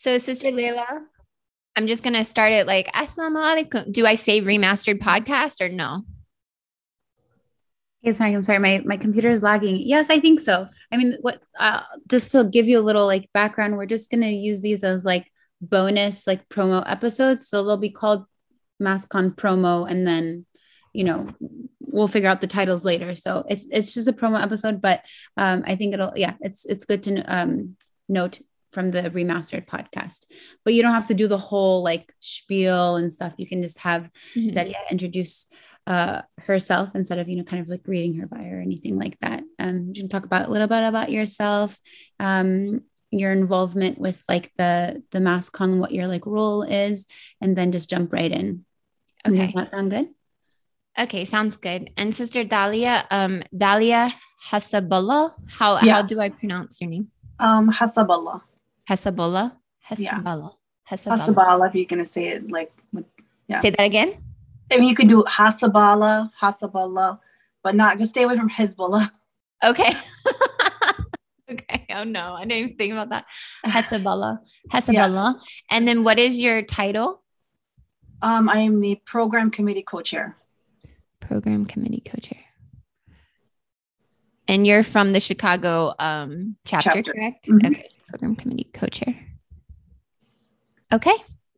So, Sister Layla, I'm just gonna start it like Assalamu alaikum. Do I say remastered podcast or no? It's sorry, I'm sorry. My my computer is lagging. Yes, I think so. I mean, what uh, just to give you a little like background, we're just gonna use these as like bonus like promo episodes. So they'll be called MassCon promo, and then you know we'll figure out the titles later. So it's it's just a promo episode, but um, I think it'll yeah, it's it's good to um, note from the remastered podcast. But you don't have to do the whole like spiel and stuff. You can just have mm-hmm. Dalia introduce uh, herself instead of you know kind of like reading her bio or anything like that. Um, you can talk about a little bit about yourself, um, your involvement with like the the MassCon, what your like role is, and then just jump right in. Okay. Does that sound good? Okay, sounds good. And Sister Dalia, um, Dalia Hasabullah, how yeah. how do I pronounce your name? Um, Hasabullah. Hasabullah. Hasabullah. Yeah. Hasabullah. If you're gonna say it like, with, yeah. Say that again. I mean, you could do Hasabala, Hasabullah, but not just stay away from Hezbollah. Okay. okay. Oh no, I didn't even think about that. Hezbollah. Hezbollah. Yeah. And then what is your title? Um, I am the program committee co-chair. Program committee co-chair. And you're from the Chicago um, chapter, chapter. correct? Mm-hmm. Okay. Program committee co-chair. Okay.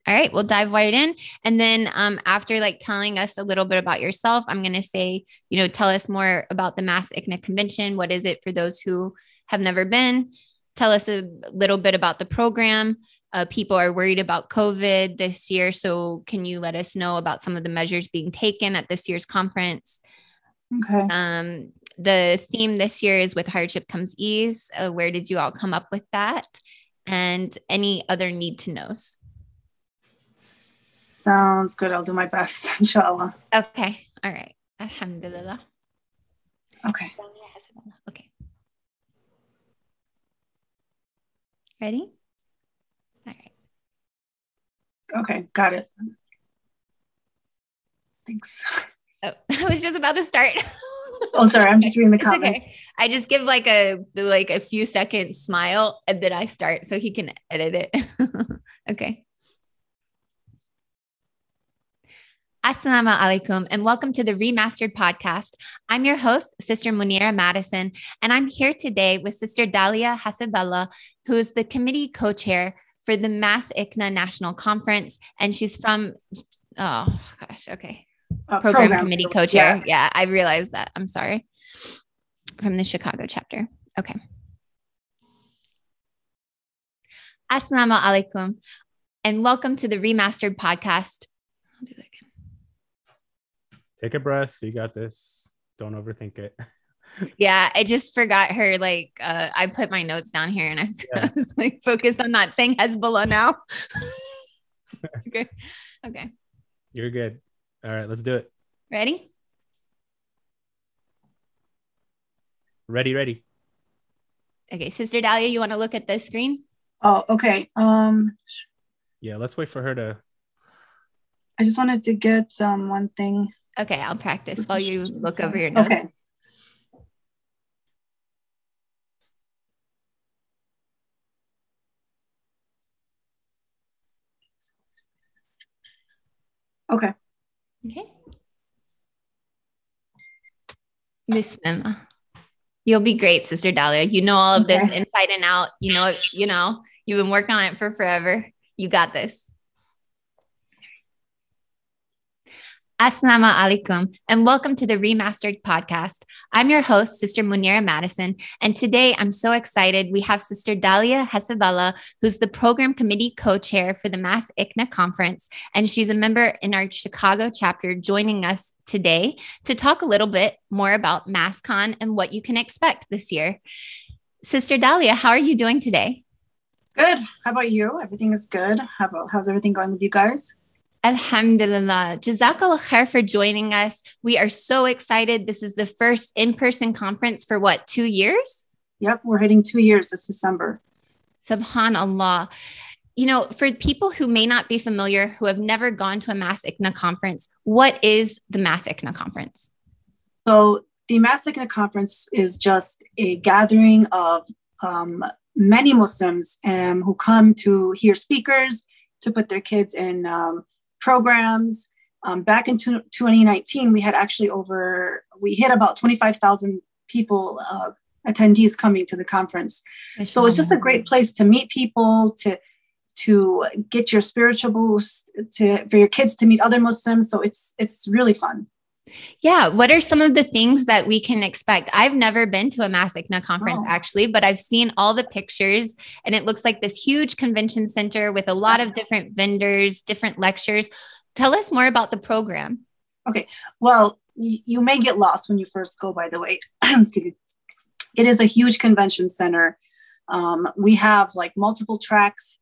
All right, we'll dive right in. And then um, after like telling us a little bit about yourself, I'm going to say, you know, tell us more about the MAS-ICNA Convention. What is it for those who have never been? Tell us a little bit about the program. Uh, people are worried about COVID this year. So, can you let us know about some of the measures being taken at this year's conference? Okay. Um, the theme this year is with hardship comes ease. Uh, where did you all come up with that? And any other need to knows? Sounds good. I'll do my best, inshallah. Okay. All right. Alhamdulillah. Okay. Okay. Ready? All right. Okay. Got it. Thanks. Oh, I was just about to start. Oh, sorry. I'm just reading the comments. Okay. I just give like a like a few seconds smile and then I start so he can edit it. okay. Assalamu alaikum and welcome to the Remastered Podcast. I'm your host, Sister Mounira Madison, and I'm here today with Sister Dalia Hasabella, who is the committee co chair for the MAS-ICNA National Conference. And she's from, oh gosh, okay. Uh, program, program, committee co chair. Yeah. yeah, I realized that. I'm sorry. From the Chicago chapter. Okay. Assalamu alaikum and welcome to the Remastered Podcast. take a breath. You got this. Don't overthink it. yeah, I just forgot her. Like, uh, I put my notes down here and I, yeah. I was like focused on not saying Hezbollah now. okay. Okay. You're good. All right, let's do it. Ready? Ready, ready. Okay, Sister Dalia, you want to look at the screen? Oh, okay. Um Yeah, let's wait for her to I just wanted to get um one thing. Okay, I'll practice while you look over your notes. Okay. Okay. Okay. Bismillah. You'll be great, Sister Dalia. You know all of okay. this inside and out. You know, you know, you've been working on it for forever. You got this. Assalamu alaikum and welcome to the Remastered Podcast. I'm your host, Sister Mounira Madison, and today I'm so excited. We have Sister Dalia Hesabella, who's the program committee co-chair for the MAS-ICNA conference, and she's a member in our Chicago chapter, joining us today to talk a little bit more about MassCon and what you can expect this year. Sister Dalia, how are you doing today? Good. How about you? Everything is good. How about how's everything going with you guys? Alhamdulillah. Jazakallah khair for joining us. We are so excited. This is the first in person conference for what, two years? Yep, we're hitting two years this December. Subhanallah. You know, for people who may not be familiar, who have never gone to a MAS-ICNA conference, what is the MAS-ICNA conference? So, the MAS-ICNA conference is just a gathering of um, many Muslims um, who come to hear speakers, to put their kids in um, programs. Um, back in 2019, we had actually over, we hit about 25,000 people, uh, attendees coming to the conference. So it's just a great place to meet people, to to get your spiritual boost, to for your kids to meet other Muslims. So it's it's really fun. Yeah. What are some of the things that we can expect? I've never been to a MAS-ICNA conference oh. actually, but I've seen all the pictures and it looks like this huge convention center with a lot of different vendors, different lectures. Tell us more about the program. Okay. Well, you may get lost when you first go, by the way. Excuse me. It is a huge convention center. Um, we have like multiple tracks.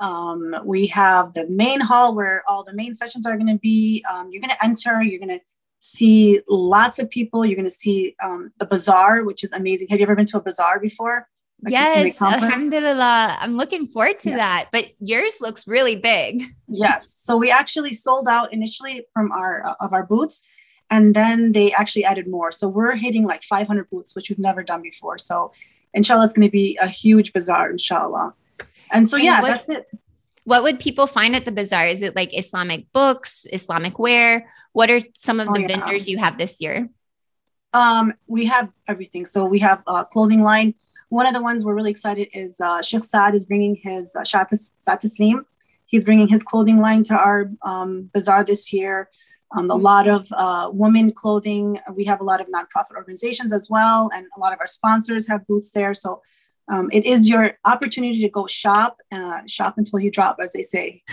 Um, we have the main hall where all the main sessions are going to be. Um, you're going to enter, you're going to see lots of people. You're going to see um, the bazaar, which is amazing. Have you ever been to a bazaar before? Like yes, alhamdulillah. I'm looking forward to yes. that. But yours looks really big. yes. So we actually sold out initially from our uh, of our booths, and then they actually added more. So we're hitting like 500 booths, which we've never done before. So inshallah, it's going to be a huge bazaar, inshallah. And so yeah, what, that's it. What would people find at the bazaar? Is it like Islamic books, Islamic wear? What are some of oh, the yeah. vendors you have this year? Um, we have everything. So we have a clothing line. One of the ones we're really excited is uh, Sheikh Saad is bringing his uh, Saad Tasleem. He's bringing his clothing line to our um, bazaar this year. Um, a lot of uh, women clothing. We have a lot of nonprofit organizations as well, and a lot of our sponsors have booths there. So um, it is your opportunity to go shop, uh, shop until you drop, as they say.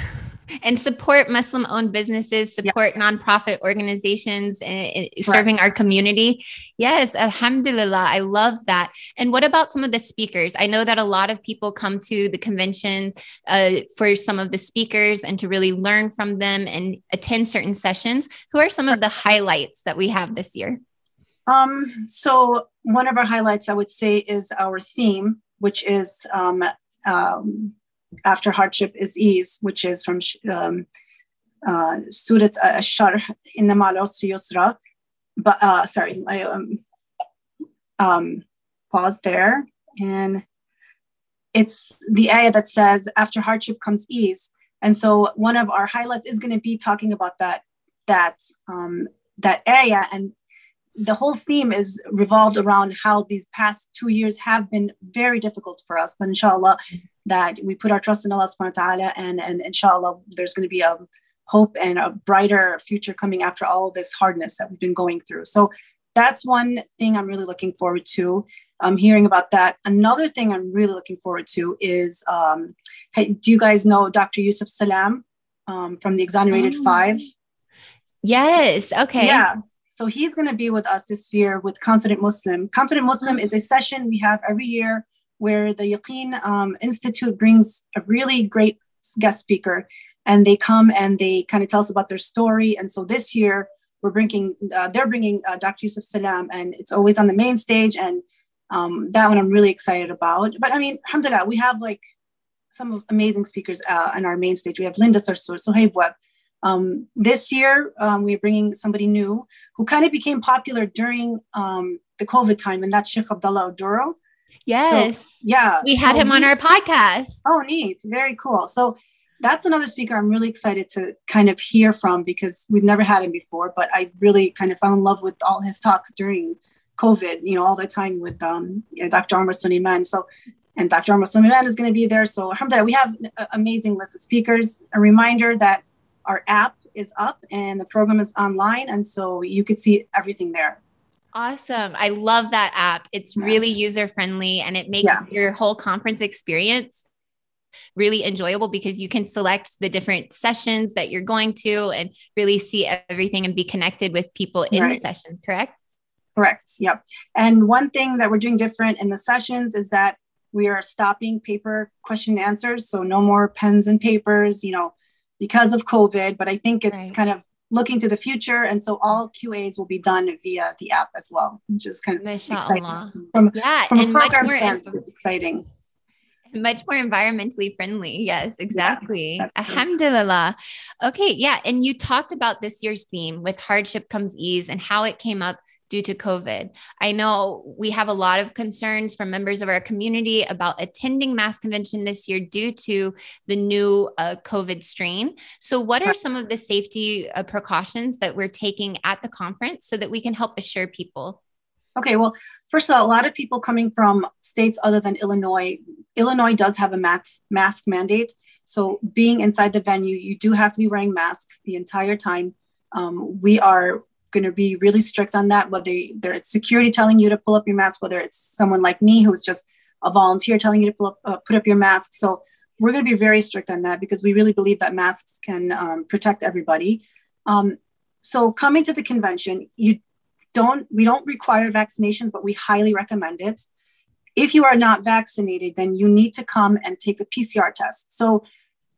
and support Muslim owned businesses, support yeah. nonprofit organizations, and, serving our community. Yes, Alhamdulillah. I love that. And what about some of the speakers? I know that a lot of people come to the convention uh, for some of the speakers and to really learn from them and attend certain sessions. Who are some of the highlights that we have this year? Um, so one of our highlights, I would say, is our theme, which is um, um, after hardship is ease, which is from um, uh, Surat Ash-Sharh, Innama yusra. But uh, sorry, I um, um, pause there. And it's the ayah that says, after hardship comes ease. And so one of our highlights is going to be talking about that, that, um, that ayah and the whole theme is revolved around how these past two years have been very difficult for us. But inshallah, that we put our trust in Allah subhanahu wa ta'ala and, and inshallah there's going to be a hope and a brighter future coming after all this hardness that we've been going through. So that's one thing I'm really looking forward to. I'm um, hearing about that. Another thing I'm really looking forward to is um, hey, do you guys know Dr. Yusef Salaam um, from the Exonerated oh. Five? Yes. Okay. Yeah. So he's going to be with us this year with Confident Muslim. Confident Muslim is a session we have every year where the Yaqeen um, Institute brings a really great guest speaker and they come and they kind of tell us about their story. And so this year we're bringing, uh, they're bringing uh, Dr. Yusef Salaam and it's always on the main stage. And um, that one I'm really excited about. But I mean, alhamdulillah, we have like some amazing speakers uh, on our main stage. We have Linda Sarsour, Suhaib Webb. Um, this year, um, we're bringing somebody new who kind of became popular during um, the COVID time, and that's Sheikh Abdullah Oduro. Yes. So, yeah. We had so him on our podcast. Oh, neat. Very cool. So that's another speaker I'm really excited to kind of hear from because we've never had him before, but I really kind of fell in love with all his talks during COVID, you know, all the time with um, you know, Dr. Omar Suleiman. So, and Dr. Omar Suleiman is going to be there. So, alhamdulillah, we have an amazing list of speakers. A reminder that our app is up and the program is online. And so you could see everything there. Awesome. I love that app. It's yeah. really user friendly and it makes yeah. your whole conference experience really enjoyable because you can select the different sessions that you're going to and really see everything and be connected with people in right. the sessions, correct? Correct. Yep. And one thing that we're doing different in the sessions is that we are stopping paper question and answers. So no more pens and papers, you know, because of COVID. But I think it's right. kind of looking to the future. And so all QAs will be done via the app as well, which is kind of exciting. From, yeah, from and much more exciting. Much more environmentally friendly. Yes, exactly. Yeah, Alhamdulillah. Okay, yeah. And you talked about this year's theme with hardship comes ease and how it came up due to COVID. I know we have a lot of concerns from members of our community about attending MAS convention this year due to the new uh, COVID strain. So, what are some of the safety uh, precautions that we're taking at the conference so that we can help assure people? Okay, well, first of all, a lot of people coming from states other than Illinois, Illinois does have a max mask mandate. So, being inside the venue, you do have to be wearing masks the entire time. Um, we are going to be really strict on that, whether, whether it's security telling you to pull up your mask, whether it's someone like me who's just a volunteer telling you to pull up, uh, put up your mask. So we're going to be very strict on that because we really believe that masks can um, protect everybody. Um, so coming to the convention, you don't we don't require vaccinations, but we highly recommend it. If you are not vaccinated, then you need to come and take a PCR test. So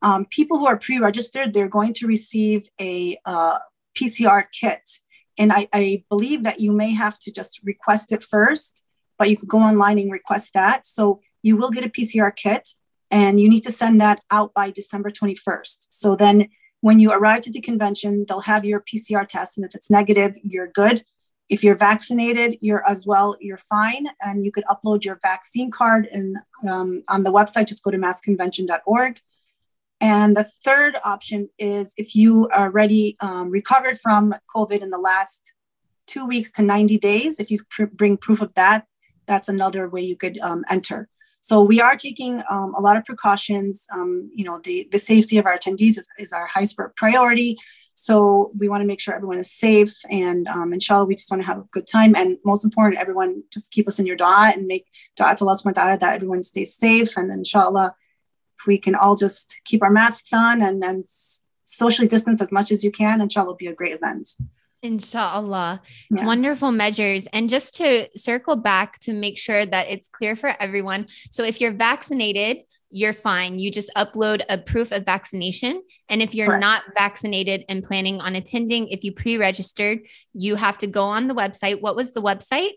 um, people who are pre-registered, they're going to receive a uh, PCR kit and I, I believe that you may have to just request it first, but you can go online and request that. So you will get a PCR kit and you need to send that out by December 21st. So then when you arrive to the convention, they'll have your PCR test. And if it's negative, you're good. If you're vaccinated, you're as well, you're fine. And you could upload your vaccine card and um, on the website, just go to masconvention.org and the third option is if you already um, recovered from COVID in the last two weeks to 90 days, if you pr- bring proof of that, that's another way you could um, enter. So we are taking um, a lot of precautions. Um, you know, the, the safety of our attendees is, is our highest priority. So we want to make sure everyone is safe. And um, inshallah, we just want to have a good time. And most important, everyone just keep us in your dua and make dua to Allah subhanahu wa ta'ala that everyone stays safe. And inshallah, if we can all just keep our masks on and then socially distance as much as you can, inshallah, will be a great event. Inshallah. Yeah. Wonderful measures. And just to circle back to make sure that it's clear for everyone. So if you're vaccinated, you're fine. You just upload a proof of vaccination. And if you're Correct. not vaccinated and planning on attending, if you pre registered, you have to go on the website. What was the website?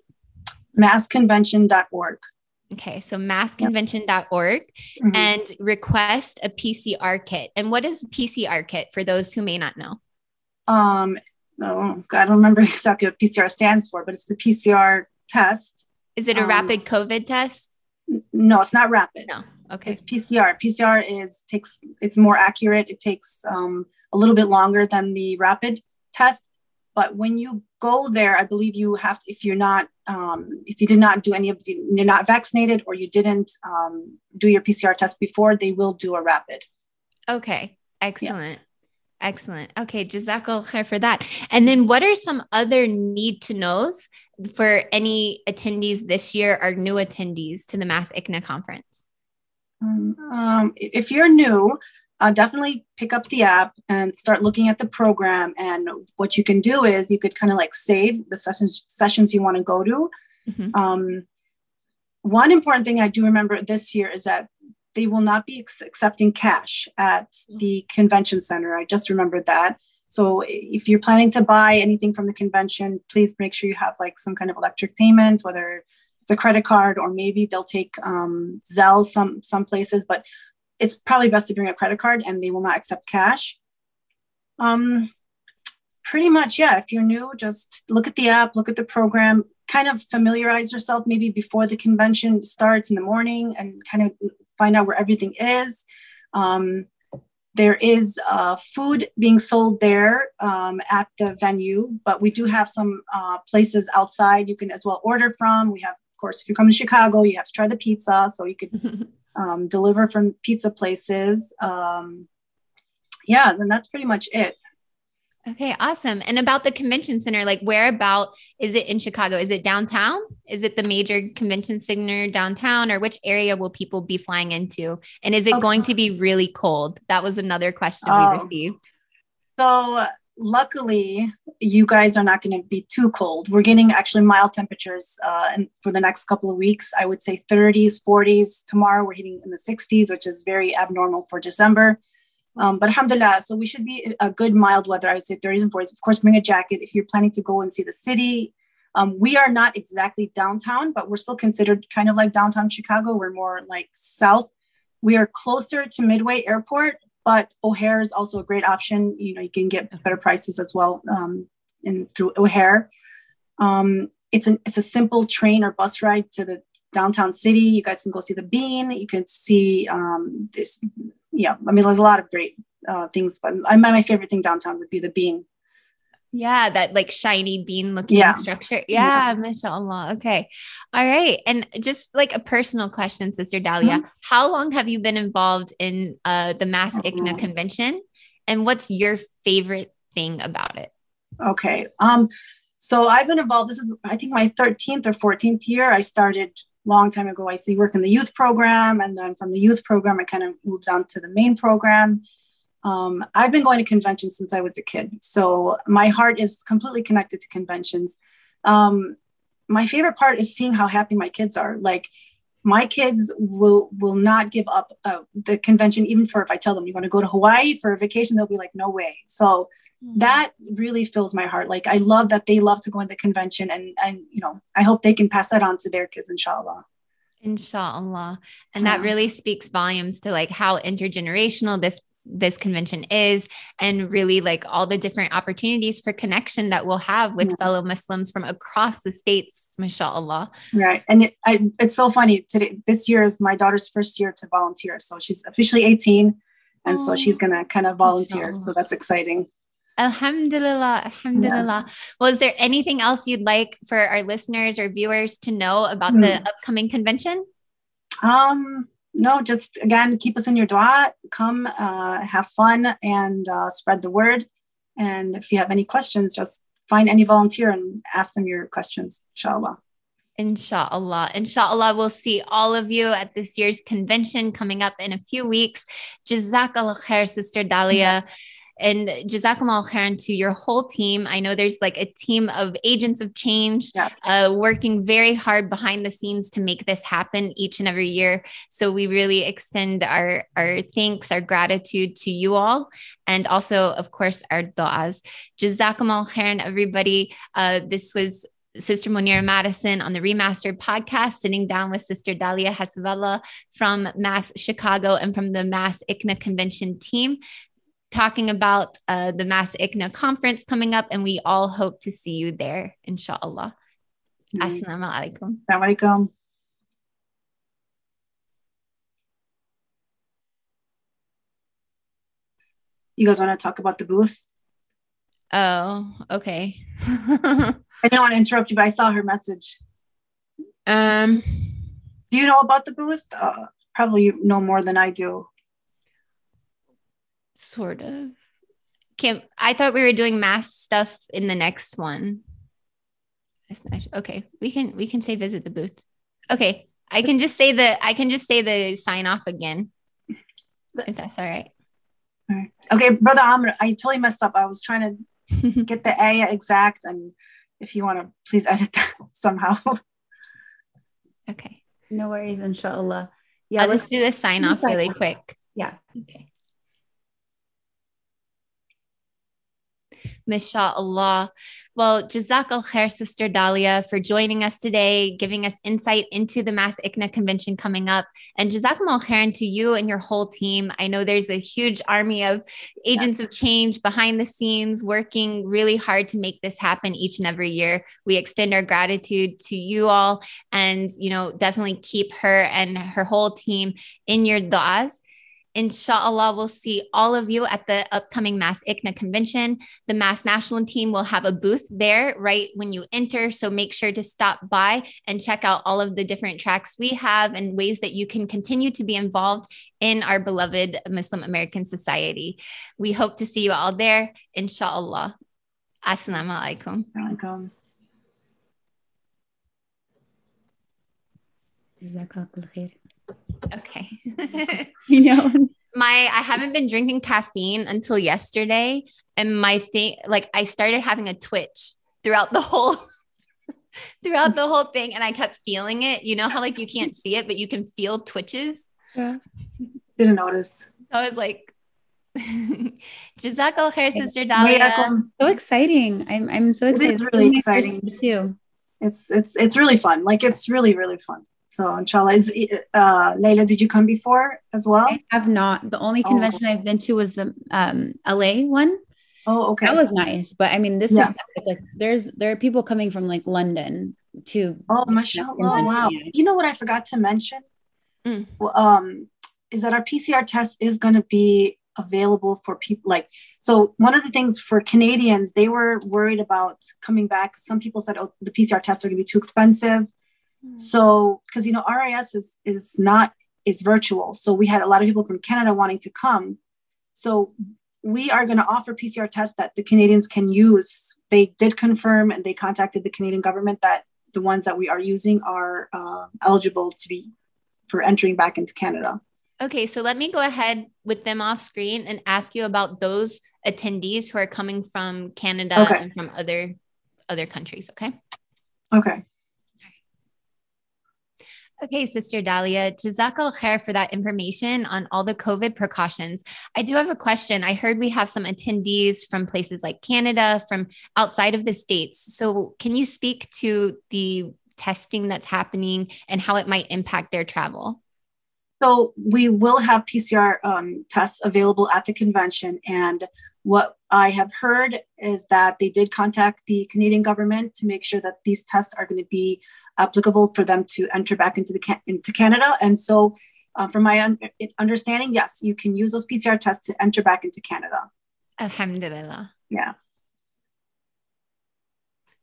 Masconvention.org. Okay, so masconvention.org mm-hmm. and request a PCR kit. And what is PCR kit for those who may not know? Um, oh, I don't remember exactly what PCR stands for, but it's the PCR test. Is it a um, rapid COVID test? No, it's not rapid. No. Okay. It's PCR. PCR is takes it's more accurate. It takes um, a little bit longer than the rapid test, but when you go there, I believe you have, to, if you're not, um, if you did not do any of the, you're not vaccinated or you didn't um, do your PCR test before, they will do a rapid. Okay. Excellent. Yeah. Excellent. Okay. Jazakallah for that. And then what are some other need to knows for any attendees this year or new attendees to the MAS-ICNA conference? Um, um if you're new, uh, definitely pick up the app and start looking at the program. And what you can do is you could kind of like save the sessions sessions you want to go to. Mm-hmm. Um, one important thing I do remember this year is that they will not be ex- accepting cash at mm-hmm. the convention center. I just remembered that. So if you're planning to buy anything from the convention, please make sure you have like some kind of electric payment, whether it's a credit card or maybe they'll take um, Zelle some some places. But it's probably best to bring a credit card and they will not accept cash. Um, pretty much, yeah. If you're new, just look at the app, look at the program, kind of familiarize yourself maybe before the convention starts in the morning and kind of find out where everything is. Um, there is uh, food being sold there um, at the venue, but we do have some uh, places outside you can as well order from. We have, of course, if you're coming to Chicago, you have to try the pizza, so you could um, deliver from pizza places. Um, yeah, then that's pretty much it. Okay, awesome. And about the convention center, like where about is it in Chicago? Is it downtown? Is it the major convention center downtown, or which area will people be flying into? And is it going to be really cold? That was another question we oh. received. So luckily, you guys are not going to be too cold. We're getting actually mild temperatures uh, and for the next couple of weeks. I would say 30s, 40s. Tomorrow we're hitting in the 60s, which is very abnormal for December. Um, but alhamdulillah, so we should be a good mild weather. I would say 30s and 40s. Of course, bring a jacket if you're planning to go and see the city. Um, we are not exactly downtown, but we're still considered kind of like downtown Chicago. We're more like south. We are closer to Midway Airport, but O'Hare is also a great option. You know, you can get better prices as well um, in through O'Hare. Um, it's an it's a simple train or bus ride to the downtown city. You guys can go see the Bean. You can see um, this. Yeah, I mean, there's a lot of great uh, things, but I, my favorite thing downtown would be the Bean. Yeah, that like shiny bean looking yeah. structure. Yeah, yeah, mashallah. Okay. All right. And just like a personal question, Sister Dalia, mm-hmm. how long have you been involved in uh, the Mass mm-hmm. ICNA convention? And what's your favorite thing about it? Okay. Um, so I've been involved. This is, I think, my 13th or 14th year. I started long time ago. I see work in the youth program, and then from the youth program, I kind of moved on to the main program. Um, I've been going to conventions since I was a kid, so my heart is completely connected to conventions. Um, my favorite part is seeing how happy my kids are. Like my kids will will not give up uh, the convention, even for if I tell them you want to go to Hawaii for a vacation, they'll be like, no way. So mm-hmm. that really fills my heart. Like I love that they love to go in the convention, and and you know I hope they can pass that on to their kids, inshallah. Inshallah. And that really speaks volumes to like how intergenerational this this convention is and really like all the different opportunities for connection that we'll have with yeah. fellow muslims from across the states mashallah right and it, I, it's so funny today this year is my daughter's first year to volunteer so she's officially 18 and oh. so she's gonna kind of volunteer mashallah. so that's exciting Alhamdulillah. Alhamdulillah. Yeah. Well, is there anything else you'd like for our listeners or viewers to know about mm. the upcoming convention? Um, no, just again, keep us in your dua. Come, uh, have fun, and uh, spread the word. And if you have any questions, just find any volunteer and ask them your questions, inshallah. Inshallah. Inshallah, we'll see all of you at this year's convention coming up in a few weeks. Jazakallah khair, Sister Dalia. Mm-hmm and Jazakum al khairan to your whole team. I know there's like a team of agents of change yes. uh, working very hard behind the scenes to make this happen each and every year. So we really extend our, our thanks, our gratitude to you all. And also, of course, our du'as. Jazakum al khairan, everybody. Uh, this was Sister Mounira Madison on the Remastered podcast, sitting down with Sister Dalia Hasbullah from MAS Chicago and from the MAS-ICNA Convention team talking about uh, the MAS-ICNA conference coming up, and we all hope to see you there, inshallah. Mm-hmm. Assalamu alaikum. Assalamu alaikum. You guys want to talk about the booth? Oh, okay. I didn't want to interrupt you, but I saw her message. Um, do you know about the booth? Uh, probably you know more than I do sort of. Kim, I thought we were doing mass stuff in the next one. Okay, we can we can say visit the booth. Okay, I can just say the I can just say the sign off again, if that's all right. All right. Okay, brother Amr, I totally messed up. I was trying to get the A exact, and if you want to please edit that somehow. Okay. No worries, inshallah. Yeah, I'll just do the sign off really quick. Yeah. Okay. Mashallah. Well, Jazak al Khair, Sister Dalia, for joining us today, giving us insight into the MAS-ICNA convention coming up. And Jazak al Khair to you and your whole team. I know there's a huge army of agents yes. of change behind the scenes working really hard to make this happen each and every year. We extend our gratitude to you all and, you know, definitely keep her and her whole team in your du'as. Inshallah, we'll see all of you at the upcoming Mass ICNA convention. The MAS National team will have a booth there right when you enter. So make sure to stop by and check out all of the different tracks we have and ways that you can continue to be involved in our beloved Muslim American society. We hope to see you all there, inshallah. Assalamu alaikum. Alaikum. Okay. you know, my I haven't been drinking caffeine until yesterday, and my thing like I started having a twitch throughout the whole throughout the whole thing, and I kept feeling it. You know how like you can't see it, but you can feel twitches. Yeah. Didn't notice. I was like, Jazak al khair, sister Dalia. So exciting. I'm I'm so excited. It's really exciting too. It's it's it's really fun. Like it's really, really fun. So inshallah, is uh, Layla, did you come before as well? I have not. The only oh. convention oh. I've been to was the um, LA one. Oh, okay. That was nice. But I mean, this Yeah. is like there's there are people coming from like London to Oh, mashallah. Yeah. Wow. You know what I forgot to mention? Mm. Um, is that our PCR test is going to be available for people like so one of the things for canadians they were worried about coming back some people said oh the pcr tests are going to be too expensive so because you know RIS is is not is virtual so we had a lot of people from canada wanting to come so we are going to offer pcr tests that the canadians can use they did confirm and they contacted the canadian government that the ones that we are using are uh, eligible to be for entering back into canada Okay, so let me go ahead with them off screen and ask you about those attendees who are coming from Canada Okay. and from other other countries. Okay. okay Okay, Sister Dalia, Jazakal khair for that information on all the COVID precautions. I do have a question. I heard we have some attendees from places like Canada, from outside of the States. So, can you speak to the testing that's happening and how it might impact their travel? So we will have PCR um, tests available at the convention. And what I have heard is that they did contact the Canadian government to make sure that these tests are going to be applicable for them to enter back into the into Canada. And so, uh, from my un- understanding, yes, you can use those PCR tests to enter back into Canada. Alhamdulillah. Yeah.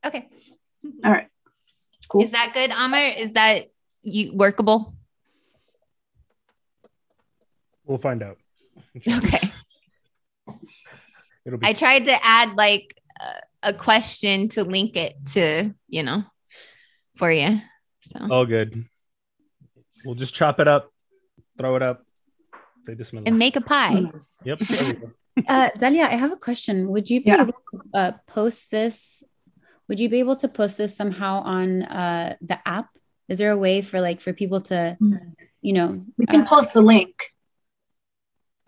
Okay. All right. Cool. Is that good, Amr? Is that you workable? We'll find out. Okay. It'll be I tried to add like a, a question to link it to, you know, for you. So all good. We'll just chop it up, throw it up, say Bismillah. and make a pie. yep. there we go. Uh, Dalia, I have a question. Would you be Yeah. able to uh, post this? Would you be able to post this somehow on uh, the app? Is there a way for like for people to, you know? We can uh, post the link.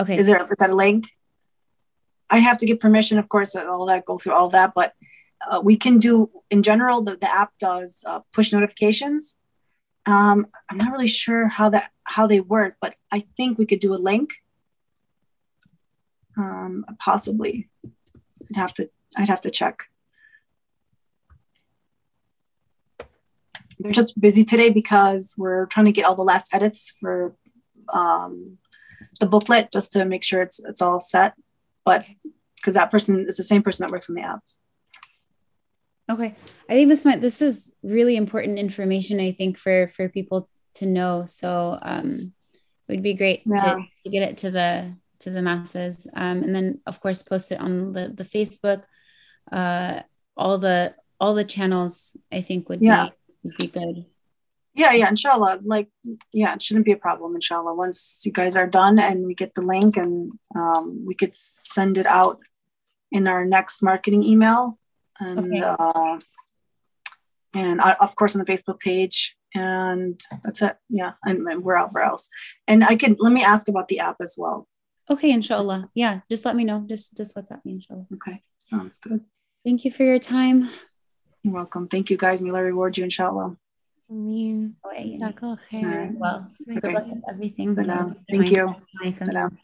okay. Is there is that a link? I have to get permission, of course, and all that, go through all that, but uh, we can do in general. The, the app does uh, push notifications. Um, I'm not really sure how that how they work, but I think we could do a link. Um, possibly, I'd have to I'd have to check. They're just busy today because we're trying to get all the last edits for um, the booklet just to make sure it's it's all set. But because that person is the same person that works on the app. Okay. I think this might this is really important information, I think, for for people to know. So um it would be great Yeah. to, to get it to the to the masses. Um and then of course post it on the, the Facebook. Uh all the all the channels I think would Yeah. be would be good. Yeah, yeah, inshallah. Like, yeah, it shouldn't be a problem, inshallah. Once you guys are done and we get the link and um, we could send it out in our next marketing email. And Okay. uh, and uh, of course on the Facebook page. And that's it. Yeah. And, and wherever else. And I can let me ask about the app as well. Okay, inshallah. Yeah, just let me know. Just just WhatsApp me, inshallah. Okay. Sounds good. Thank you for your time. You're welcome. Thank you guys. May Allah reward you, inshallah. I mean, Okay. Jazakallah All khair. right. Well, Like, good luck with everything. Salam. Thank you. Alaikum. Salam.